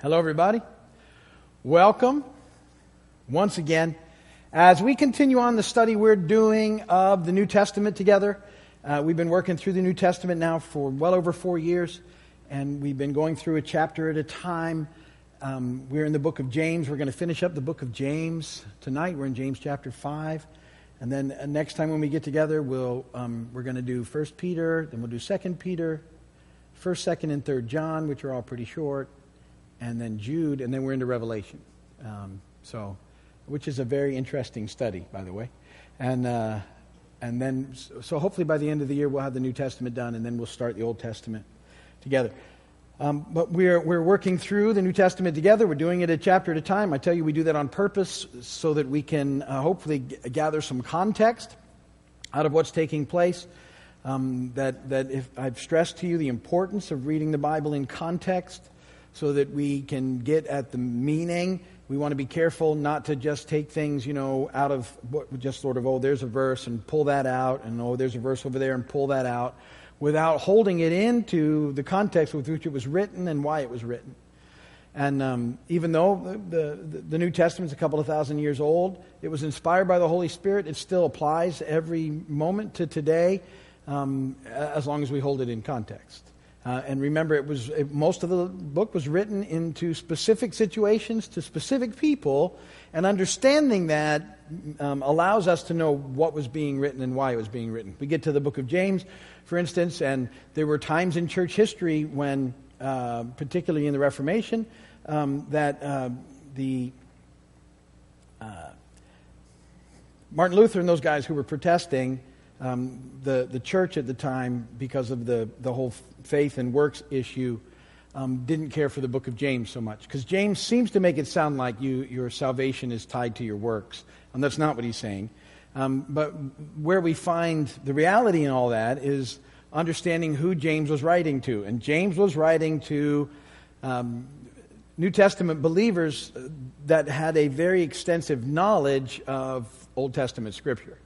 Hello, everybody. Welcome once again. As we continue on the study we're doing of the New Testament together, uh, we've been working through the New Testament now for well over four years, and we've been going through a chapter at a time. Um, we're in the book of James. We're going to finish up the book of James tonight. We're in James chapter 5. And then uh, next time when we get together, we'll, um, we're going to do 1 Peter, then we'll do 2 Peter, 1st, 2nd, and 3rd John, which are all pretty short, and then Jude, and then we're into Revelation. Um, so, which is a very interesting study, by the way. And, uh, and then, so hopefully by the end of the year, we'll have the New Testament done, and then we'll start the Old Testament together. Um, but we're, we're working through the New Testament together. We're doing it a chapter at a time. I tell you, we do that on purpose so that we can uh, hopefully g- gather some context out of what's taking place. Um, that, that if I've stressed to you the importance of reading the Bible in context so that we can get at the meaning. We want to be careful not to just take things, you know, out of what just sort of, oh, there's a verse and pull that out, and oh, there's a verse over there and pull that out without holding it into the context with which it was written and why it was written. And um, even though the, the, the, New Testament is a couple of thousand years old, it was inspired by the Holy Spirit. It still applies every moment to today um, as long as we hold it in context. Uh, and remember, it was it, most of the book was written into specific situations to specific people, and understanding that um, allows us to know what was being written and why it was being written. We get to the book of James, for instance, and there were times in church history when, uh, particularly in the Reformation, um, that uh, the uh, Martin Luther and those guys who were protesting um, the, the church at the time, because of the, the whole faith and works issue, um, didn't care for the book of James so much. Because James seems to make it sound like you, your salvation is tied to your works. And that's not what he's saying. Um, but where we find the reality in all that is understanding who James was writing to. And James was writing to um, New Testament believers that had a very extensive knowledge of Old Testament scripture.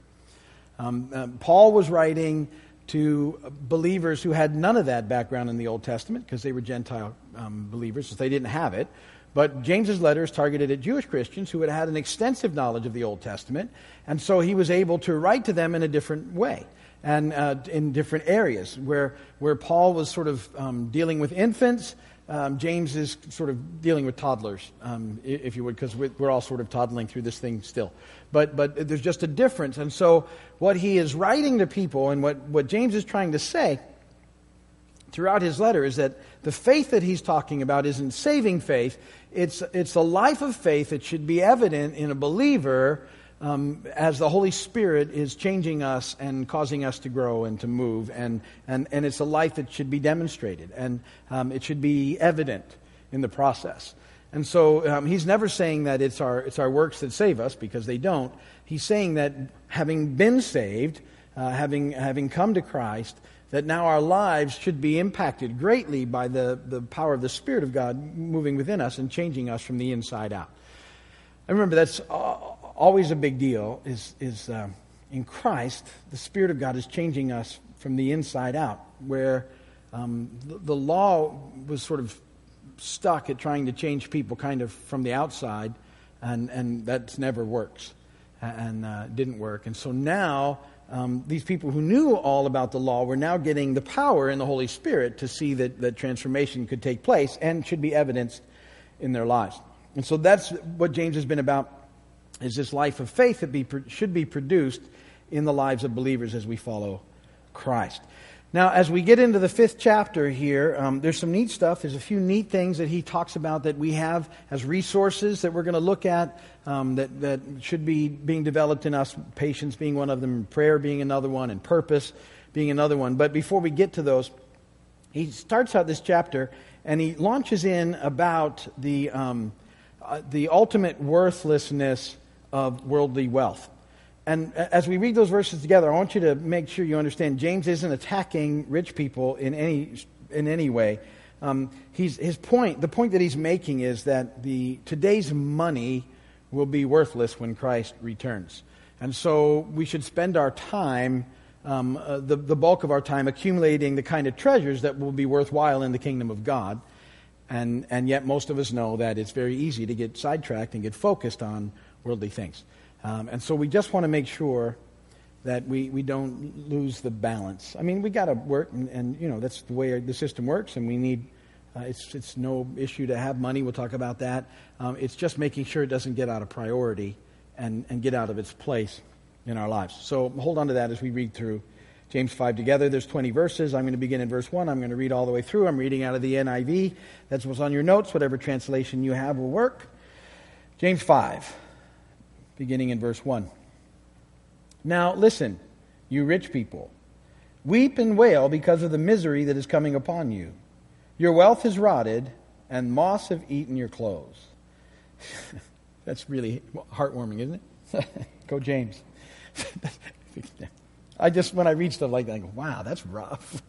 Um, uh, Paul was writing to believers who had none of that background in the Old Testament because they were Gentile um, believers, so they didn't have it. But James's letter is targeted at Jewish Christians who had had an extensive knowledge of the Old Testament, and so he was able to write to them in a different way and uh, in different areas. Where, where Paul was sort of um, dealing with infants, um, James is sort of dealing with toddlers, um, if you would, because we're all sort of toddling through this thing still. But, but there's just a difference. And so, what he is writing to people and what, what James is trying to say throughout his letter is that the faith that he's talking about isn't saving faith, it's, it's a life of faith that should be evident in a believer um, as the Holy Spirit is changing us and causing us to grow and to move. And, and, and it's a life that should be demonstrated and um, it should be evident in the process. And so um, he's never saying that it's our, it's our works that save us because they don't. He's saying that having been saved, uh, having, having come to Christ, that now our lives should be impacted greatly by the, the power of the Spirit of God moving within us and changing us from the inside out. And remember, that's always a big deal, is, is uh, in Christ, the Spirit of God is changing us from the inside out, where um, the, the law was sort of stuck at trying to change people kind of from the outside, and, and that never works and uh, didn't work. And so now um, these people who knew all about the law were now getting the power in the Holy Spirit to see that, that transformation could take place and should be evidenced in their lives. And so that's what James has been about, is this life of faith that be, should be produced in the lives of believers as we follow Christ. Now, as we get into the fifth chapter here, um, there's some neat stuff. There's a few neat things that he talks about that we have as resources that we're going to look at um, that, that should be being developed in us, patience being one of them, prayer being another one, and purpose being another one. But before we get to those, he starts out this chapter and he launches in about the, um, uh, the ultimate worthlessness of worldly wealth. And as we read those verses together, I want you to make sure you understand James isn't attacking rich people in any, in any way. Um, his point, the point that he's making is that the, today's money will be worthless when Christ returns. And so we should spend our time, um, uh, the, the bulk of our time, accumulating the kind of treasures that will be worthwhile in the kingdom of God. And, and yet, most of us know that it's very easy to get sidetracked and get focused on worldly things. Um, and so we just want to make sure that we, we don't lose the balance. I mean, we got to work, and, and, you know, that's the way the system works, and we need, uh, it's, it's no issue to have money. We'll talk about that. Um, it's just making sure it doesn't get out of priority and, and get out of its place in our lives. So hold on to that as we read through James 5 together. There's 20 verses. I'm going to begin in verse 1. I'm going to read all the way through. I'm reading out of the NIV. That's what's on your notes. Whatever translation you have will work. James 5, beginning in verse 1. Now listen, you rich people. Weep and wail because of the misery that is coming upon you. Your wealth is rotted, and moths have eaten your clothes. That's really heartwarming, isn't it? Go, James. I just, when I read stuff like that, I go, wow, that's rough.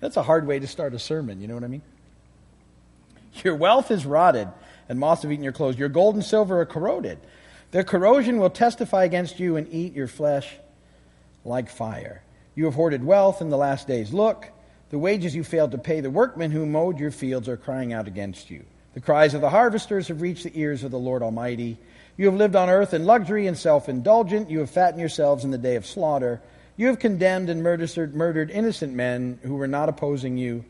that's a hard way to start a sermon, you know what I mean? Your wealth is rotted, and moths have eaten your clothes. Your gold and silver are corroded. Their corrosion will testify against you and eat your flesh like fire. You have hoarded wealth in the last days. Look, the wages you failed to pay the workmen who mowed your fields are crying out against you. The cries of the harvesters have reached the ears of the Lord Almighty. You have lived on earth in luxury and self indulgent. You have fattened yourselves in the day of slaughter. You have condemned and murdered, murdered innocent men who were not opposing you.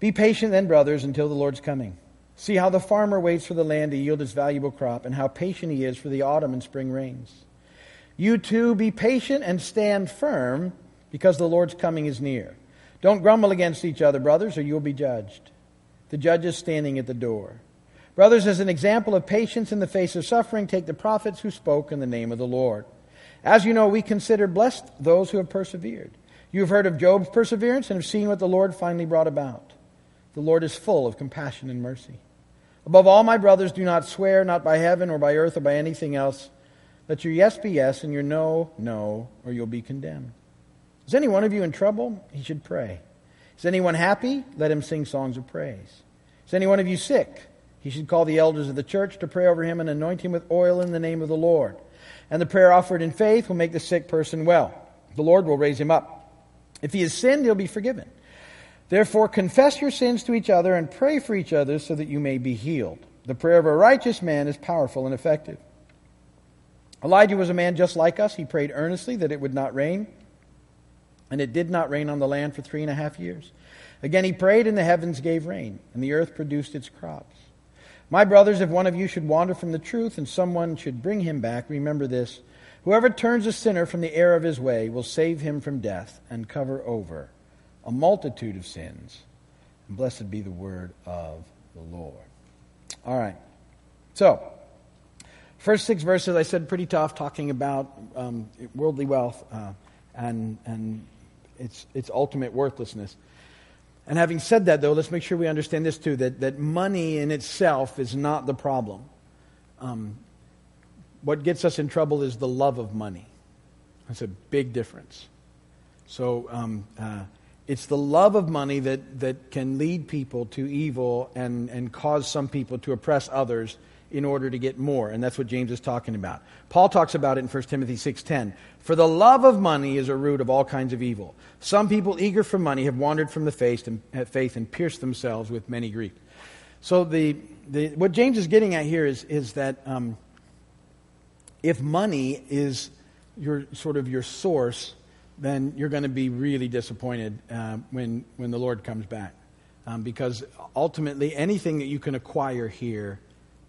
Be patient then, brothers, until the Lord's coming. See how the farmer waits for the land to yield its valuable crop, and how patient he is for the autumn and spring rains. You too be patient and stand firm, because the Lord's coming is near. Don't grumble against each other, brothers, or you'll be judged. The judge is standing at the door. Brothers, as an example of patience in the face of suffering, take the prophets who spoke in the name of the Lord. As you know, we consider blessed those who have persevered. You have heard of Job's perseverance and have seen what the Lord finally brought about. The Lord is full of compassion and mercy. Above all, my brothers, do not swear, not by heaven or by earth or by anything else. Let your yes be yes and your no, no, or you'll be condemned. Is any one of you in trouble? He should pray. Is anyone happy? Let him sing songs of praise. Is any one of you sick? He should call the elders of the church to pray over him and anoint him with oil in the name of the Lord. And the prayer offered in faith will make the sick person well. The Lord will raise him up. If he has sinned, he'll be forgiven. Therefore, confess your sins to each other and pray for each other so that you may be healed. The prayer of a righteous man is powerful and effective. Elijah was a man just like us. He prayed earnestly that it would not rain, and it did not rain on the land for three and a half years. Again, he prayed, and the heavens gave rain, and the earth produced its crops. My brothers, if one of you should wander from the truth and someone should bring him back, remember this. Whoever turns a sinner from the error of his way will save him from death and cover over a multitude of sins. And blessed be the word of the Lord. All right. So, first six verses, I said pretty tough, talking about um, worldly wealth uh, and, and its, its ultimate worthlessness. And having said that, though, let's make sure we understand this too that, that money in itself is not the problem. Um, what gets us in trouble is the love of money. That's a big difference. So um, uh, it's the love of money that, that can lead people to evil and, and cause some people to oppress others in order to get more. And that's what james is talking about. Paul talks about it in 1 timothy 6.10 for the love of money is a root of all kinds of evil. Some people eager for money have wandered from the faith and, uh, faith and pierced themselves with many griefs so the, the, what james is getting at here is, is that um, if money is your sort of your source then you're going to be really disappointed uh, when, when the lord comes back um, because ultimately anything that you can acquire here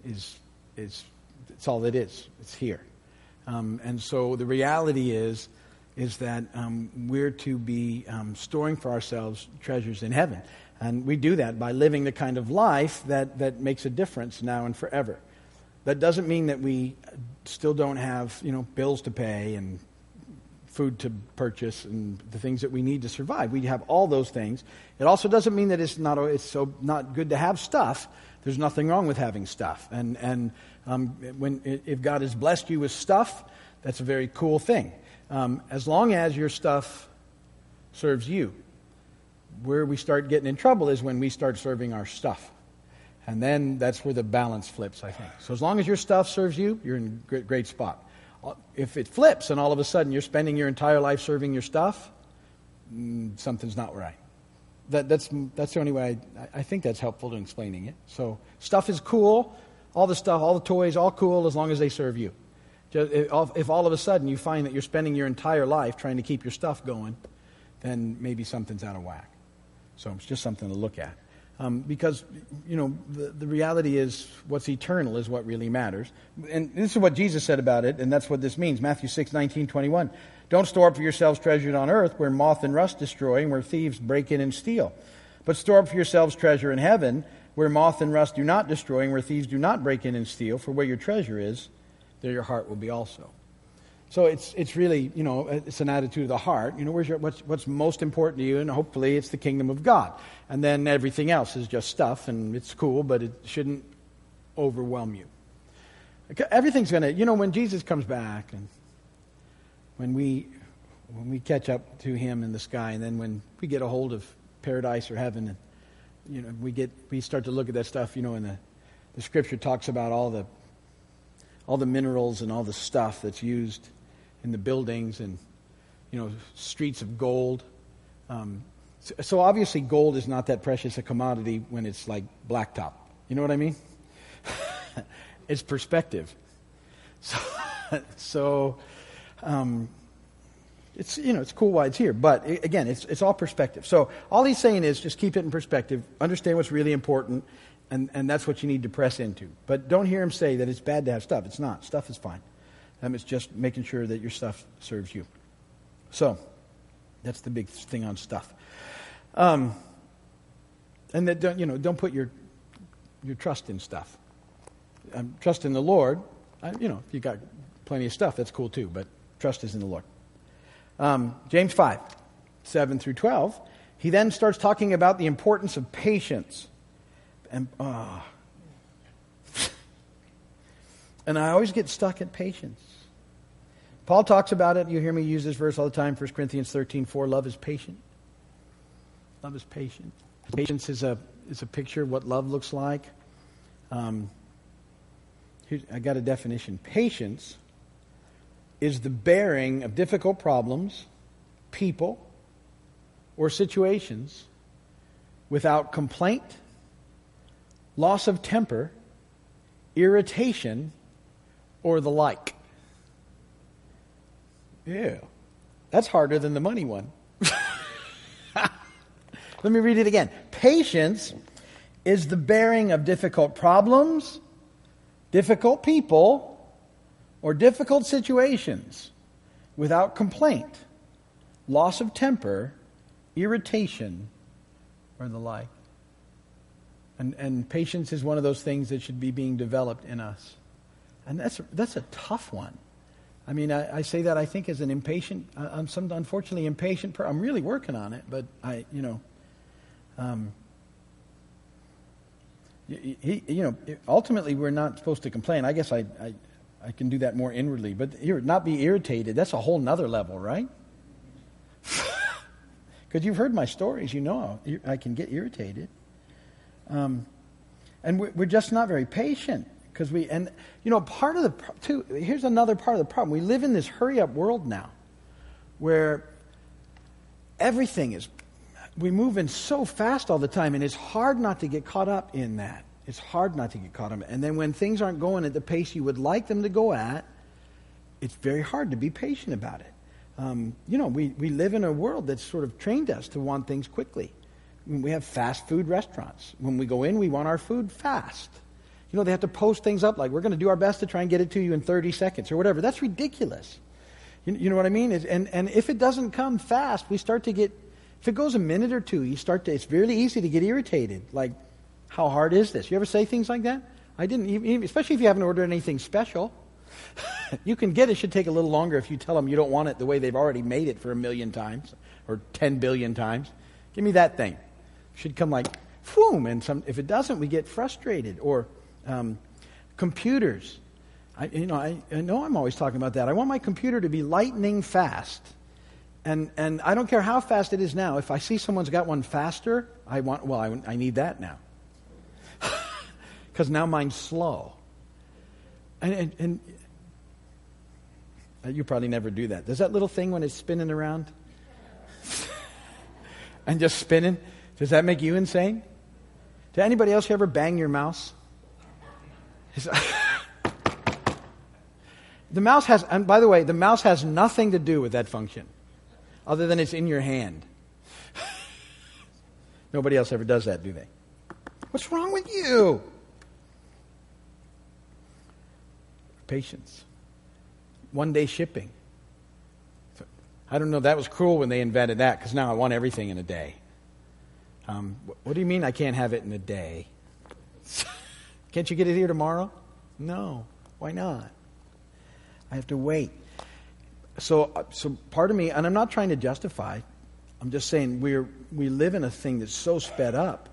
is, is it's all it is. It's here. Um, and so the reality is, is that um, we're to be um, storing for ourselves treasures in heaven. And we do that by living the kind of life that, that makes a difference now and forever. That doesn't mean that we still don't have, you know, bills to pay and food to purchase and the things that we need to survive. We have all those things. It also doesn't mean that it's not, it's so not good to have stuff, there's nothing wrong with having stuff. And, and um, when, if God has blessed you with stuff, that's a very cool thing. Um, as long as your stuff serves you. Where we start getting in trouble is when we start serving our stuff. And then that's where the balance flips, I think. So as long as your stuff serves you, you're in a great, great spot. Uh, if it flips and all of a sudden you're spending your entire life serving your stuff, mm, something's not right. that, that's, that's the only way I, I think that's helpful in explaining it. So stuff is cool. All the stuff, all the toys, all cool as long as they serve you. If all of a sudden you find that you're spending your entire life trying to keep your stuff going, then maybe something's out of whack. So it's just something to look at. Um, because, you know, the, the reality is what's eternal is what really matters. And this is what Jesus said about it, and that's what this means. Matthew 6, 19, 21. Don't store up for yourselves treasures on earth where moth and rust destroy and where thieves break in and steal. But store up for yourselves treasure in heaven where moth and rust do not destroy and where thieves do not break in and steal. For where your treasure is, there your heart will be also. So it's, it's really, you know, it's an attitude of the heart. You know, where's your, what's, what's most important to you? And hopefully it's the kingdom of God. And then everything else is just stuff, and it's cool, but it shouldn't overwhelm you. Everything's going to, you know, when Jesus comes back and when we, when we catch up to him in the sky, and then when we get a hold of paradise or heaven, and, you know, we, get, we start to look at that stuff, you know, and the, the scripture talks about all the, all the minerals and all the stuff that's used in the buildings and, you know, streets of gold. Um, so, so obviously, gold is not that precious a commodity when it's like blacktop. You know what I mean? it's perspective. So, so um, it's you know it's cool why it's here, but it, again, it's it's all perspective. So all he's saying is just keep it in perspective, understand what's really important, and and that's what you need to press into. But don't hear him say that it's bad to have stuff. It's not. Stuff is fine. Um, it's just making sure that your stuff serves you. So, that's the big thing on stuff. Um, and that don't, you know, don't put your, your trust in stuff. Um, trust in the Lord. Uh, you know, if you got plenty of stuff, that's cool too, but trust is in the Lord. Um, James 5, 7 through 12. He then starts talking about the importance of patience. And, uh, and I always get stuck at patience. Paul talks about it. You hear me use this verse all the time, 1 Corinthians 13, 4. Love is patient. Love is patient. Patience is a, is a picture of what love looks like. Um, I got a definition. Patience is the bearing of difficult problems, people, or situations without complaint, loss of temper, irritation, or the like. Yeah. That's harder than the money one. Let me read it again. Patience is the bearing of difficult problems, difficult people, or difficult situations without complaint, loss of temper, irritation, or the like. And, and patience is one of those things that should be being developed in us. And that's, that's a tough one. I mean, I, I, say that I think as an impatient, I'm some unfortunately impatient. Per- I'm really working on it, but I, you know, um, he, you know, ultimately we're not supposed to complain. I guess I, I, I can do that more inwardly, but here, not be irritated. That's a whole nother level, right? Because you've heard my stories, you know I can get irritated, um, and we're, we're just not very patient because we and you know part of the too here's another part of the problem. We live in this hurry up world now where everything is we move in so fast all the time and it's hard not to get caught up in that. It's hard not to get caught up. And then when things aren't going at the pace you would like them to go at it's very hard to be patient about it. Um, you know we, we live in a world that's sort of trained us to want things quickly. We have fast food restaurants. When we go in we want our food fast you know, they have to post things up like, we're going to do our best to try and get it to you in 30 seconds or whatever. That's ridiculous. You, you know what I mean? And, and if it doesn't come fast, we start to get, if it goes a minute or two, you start to, it's really easy to get irritated. Like, how hard is this? You ever say things like that? I didn't, even, especially if you haven't ordered anything special. you can get it, should take a little longer if you tell them you don't want it the way they've already made it for a million times or 10 billion times. Give me that thing. Should come like, boom, and some, if it doesn't, we get frustrated. Or, um, computers. I, you know, I, I know I'm always talking about that. I want my computer to be lightning fast. And, and I don't care how fast it is now. If I see someone's got one faster, I want, well, I, I need that now. Because now mine's slow. And, and, and, uh, you probably never do that. Does that little thing when it's spinning around? and just spinning? Does that make you insane? Did anybody else ever bang your mouse? the mouse has, and by the way, the mouse has nothing to do with that function other than it's in your hand. Nobody else ever does that, do they? What's wrong with you? Patience. One day shipping. I don't know, that was cruel when they invented that because now I want everything in a day. Um, what do you mean I can't have it in a day? can't you get it here tomorrow? No. Why not? I have to wait. So, uh, so part of me, and I'm not trying to justify, I'm just saying we're, we live in a thing that's so sped up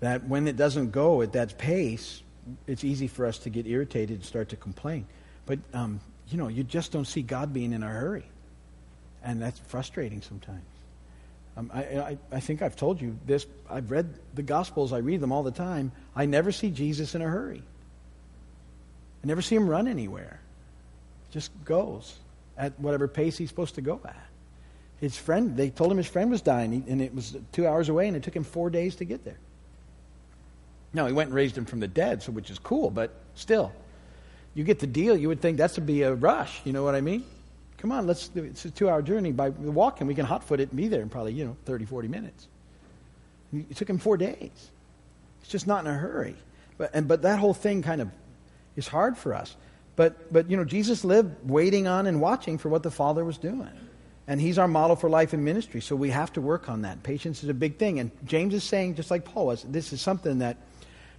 that when it doesn't go at that pace, it's easy for us to get irritated and start to complain. But, um, you know, you just don't see God being in a hurry. And that's frustrating sometimes. Um, I, I, I, think I've told you this. I've read the Gospels, I read them all the time. I never see Jesus in a hurry. I never see him run anywhere. Just goes at whatever pace he's supposed to go at. His friend, they told him his friend was dying, and it was two hours away, and it took him four days to get there. No, he went and raised him from the dead, so which is cool, but still, you get the deal. You would think that's to be a rush. You know what I mean? Come on, let's. do It's a two-hour journey by walking. We can hot-foot it and be there in probably you know 30, 40 minutes. It took him four days. It's just not in a hurry. But and but that whole thing kind of is hard for us. But but you know Jesus lived waiting on and watching for what the Father was doing. And he's our model for life and ministry, so we have to work on that. Patience is a big thing. And James is saying, just like Paul was, this is something that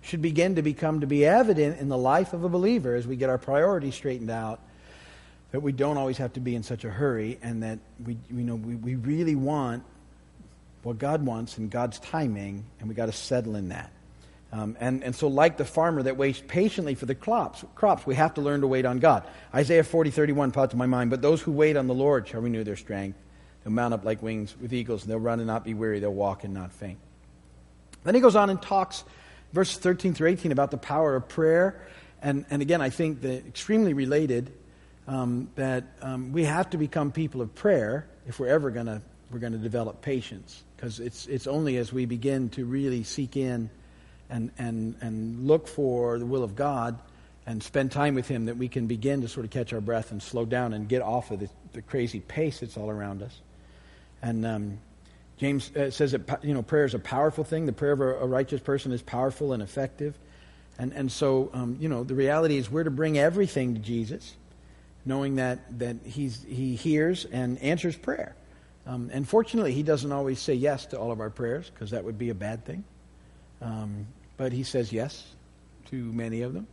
should begin to become to be evident in the life of a believer as we get our priorities straightened out that we don't always have to be in such a hurry and that we, you know, we, we really want what God wants and God's timing, and we got to settle in that. Um, and, and so, like the farmer that waits patiently for the crops, crops, we have to learn to wait on God. Isaiah 40, 31 popped to my mind. But those who wait on the Lord shall renew their strength. They'll mount up like wings with eagles, and they'll run and not be weary. They'll walk and not faint. Then he goes on and talks, verse 13 through 18, about the power of prayer. And, and again, I think that extremely related um, that um, we have to become people of prayer if we're ever going to we're going to develop patience because it's it's only as we begin to really seek in and and and look for the will of God and spend time with Him that we can begin to sort of catch our breath and slow down and get off of the, the crazy pace that's all around us. And um, James uh, says that you know prayer is a powerful thing. The prayer of a, a righteous person is powerful and effective. And and so um, you know the reality is we're to bring everything to Jesus knowing that, that he's, he hears and answers prayer. Um, and fortunately, he doesn't always say yes to all of our prayers because that would be a bad thing. Um, but he says yes to many of them.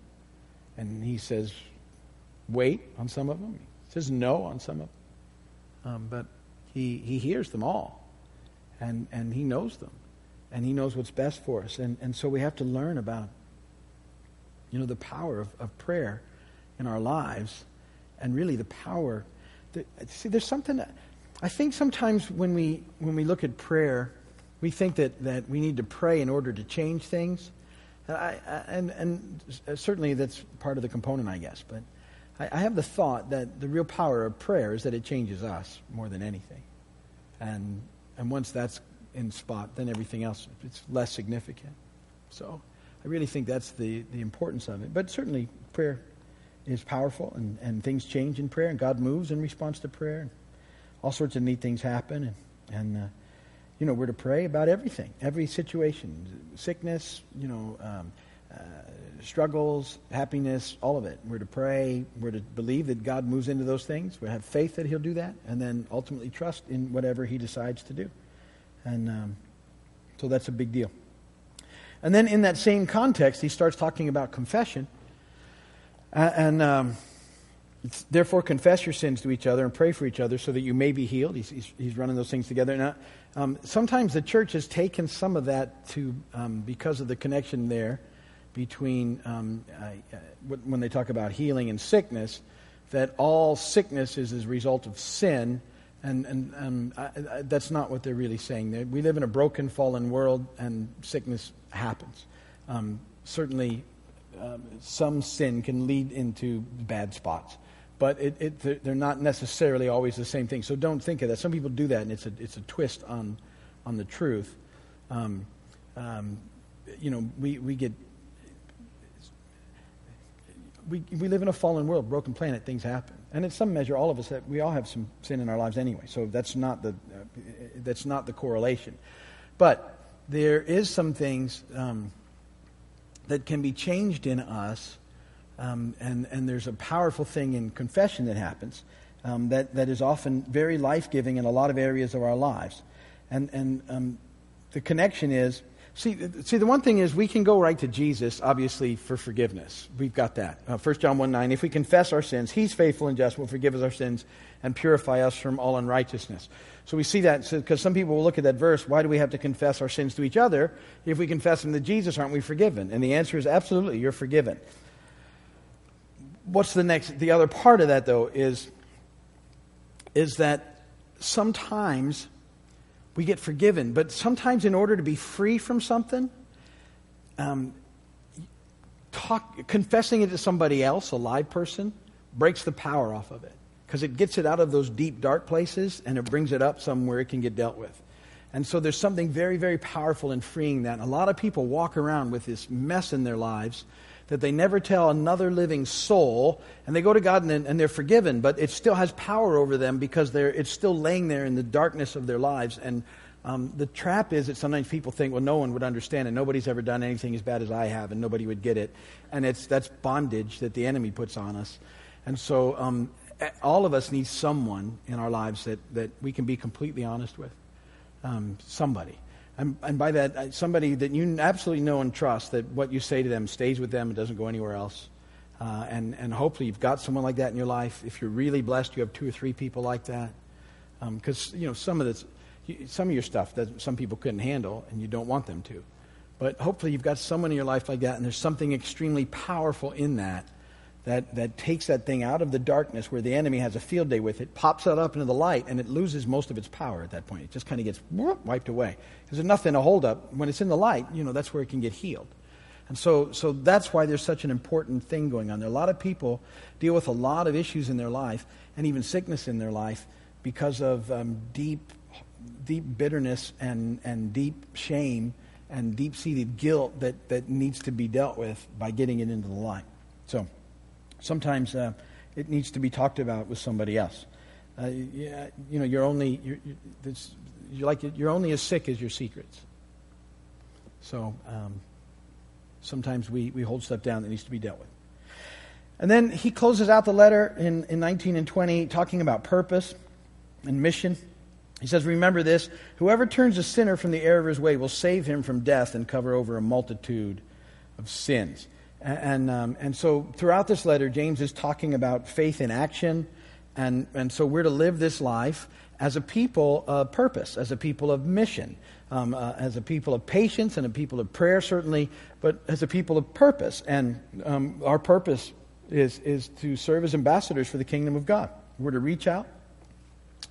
And he says wait on some of them. He says no on some of them. Um, but he, he hears them all. And, and he knows them. And he knows what's best for us. And, and so we have to learn about, you know, the power of, of prayer in our lives and really the power. That, see, there's something I think sometimes when we when we look at prayer, we think that, that we need to pray in order to change things. And, I, and, and certainly that's part of the component, I guess. But I, I have the thought that the real power of prayer is that it changes us more than anything. And, and once that's in spot, then everything else it's less significant. So I really think that's the, the importance of it. But certainly prayer is powerful, and, and things change in prayer, and God moves in response to prayer. And all sorts of neat things happen, and, and uh, you know, we're to pray about everything, every situation, sickness, you know, um, uh, struggles, happiness, all of it. We're to pray. We're to believe that God moves into those things. We have faith that He'll do that, and then ultimately trust in whatever He decides to do. And um, so that's a big deal. And then in that same context, he starts talking about confession. And um, therefore, confess your sins to each other and pray for each other so that you may be healed. He's, he's, he's running those things together. Now, um, sometimes the church has taken some of that to, um, because of the connection there between um, uh, when they talk about healing and sickness, that all sickness is as a result of sin. And, and um, I, I, that's not what they're really saying. We live in a broken, fallen world, and sickness happens. Um, certainly, um, some sin can lead into bad spots. But it, it, they're not necessarily always the same thing. So don't think of that. Some people do that, and it's a, it's a twist on, on the truth. Um, um, you know, we, we get. We, we live in a fallen world, broken planet, things happen. And in some measure, all of us, we all have some sin in our lives anyway. So that's not the, uh, that's not the correlation. But there is some things um, that can be changed in us, um, and, and there's a powerful thing in confession that happens um, that, that is often very life giving in a lot of areas of our lives. And, and um, the connection is see, see, the one thing is we can go right to Jesus, obviously, for forgiveness. We've got that. Uh, 1 John 1 9, if we confess our sins, he's faithful and just, will forgive us our sins and purify us from all unrighteousness. So we see that because some people will look at that verse, why do we have to confess our sins to each other? If we confess them to Jesus, aren't we forgiven? And the answer is absolutely, you're forgiven. What's the next? The other part of that, though, is, is that sometimes we get forgiven. But sometimes, in order to be free from something, um, talk, confessing it to somebody else, a live person, breaks the power off of it because it gets it out of those deep, dark places and it brings it up somewhere it can get dealt with. And so there's something very, very powerful in freeing that. And a lot of people walk around with this mess in their lives that they never tell another living soul, and they go to God and, and they're forgiven, but it still has power over them because they're, it's still laying there in the darkness of their lives. And um, the trap is that sometimes people think, well, no one would understand it. Nobody's ever done anything as bad as I have, and nobody would get it. And it's, that's bondage that the enemy puts on us. And so um, all of us need someone in our lives that, that we can be completely honest with. Um, somebody. And, and by that, somebody that you absolutely know and trust that what you say to them stays with them and doesn't go anywhere else. Uh, and, and hopefully you've got someone like that in your life. If you're really blessed, you have two or three people like that. Because, um, you know, some of, this, some of your stuff that some people couldn't handle and you don't want them to. But hopefully you've got someone in your life like that and there's something extremely powerful in that that, that takes that thing out of the darkness where the enemy has a field day with it, pops it up into the light, and it loses most of its power at that point. It just kind of gets wiped away. Because there's nothing to hold up. When it's in the light, you know, that's where it can get healed. And so, so that's why there's such an important thing going on there. A lot of people deal with a lot of issues in their life, and even sickness in their life, because of um, deep, deep bitterness and, and deep shame and deep seated guilt that, that needs to be dealt with by getting it into the light. So, Sometimes uh, it needs to be talked about with somebody else. Uh, you, you know, you're only you're, you're, like you're only as sick as your secrets. So um, sometimes we, we hold stuff down that needs to be dealt with. And then he closes out the letter in, in 19 and 20 talking about purpose and mission. He says, Remember this whoever turns a sinner from the error of his way will save him from death and cover over a multitude of sins. And, um, and so throughout this letter, James is talking about faith in action. And, and so we're to live this life as a people of purpose, as a people of mission, um, uh, as a people of patience and a people of prayer, certainly, but as a people of purpose. And um, our purpose is, is to serve as ambassadors for the kingdom of God. We're to reach out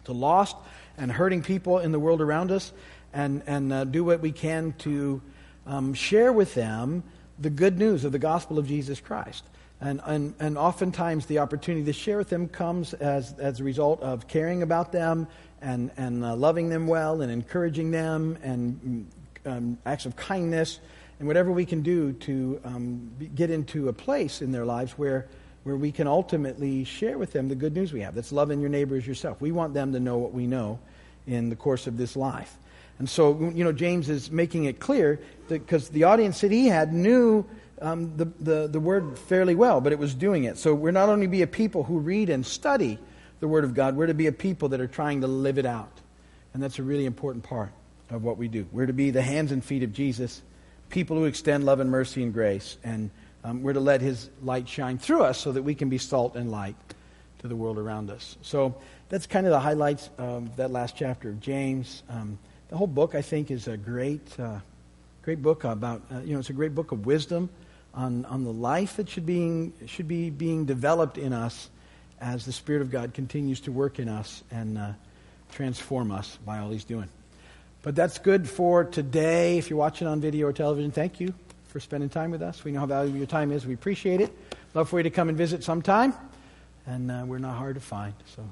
to lost and hurting people in the world around us and, and uh, do what we can to um, share with them the good news of the gospel of Jesus Christ. And, and, and oftentimes the opportunity to share with them comes as, as a result of caring about them and, and uh, loving them well and encouraging them and um, acts of kindness and whatever we can do to um, get into a place in their lives where, where we can ultimately share with them the good news we have. That's loving your neighbor as yourself. We want them to know what we know in the course of this life. And so, you know, James is making it clear that because the audience that he had knew um, the, the, the word fairly well, but it was doing it. So we're not only to be a people who read and study the word of God, we're to be a people that are trying to live it out. And that's a really important part of what we do. We're to be the hands and feet of Jesus, people who extend love and mercy and grace. And um, we're to let his light shine through us so that we can be salt and light to the world around us. So that's kind of the highlights of that last chapter of James. Um, the whole book, I think, is a great, uh, great book about, uh, you know, it's a great book of wisdom on, on the life that should, being, should be being developed in us as the Spirit of God continues to work in us and uh, transform us by all He's doing. But that's good for today. If you're watching on video or television, thank you for spending time with us. We know how valuable your time is. We appreciate it. Love for you to come and visit sometime. And uh, we're not hard to find. So.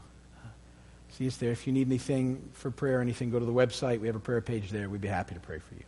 See us there. If you need anything for prayer or anything, go to the website. We have a prayer page there. We'd be happy to pray for you.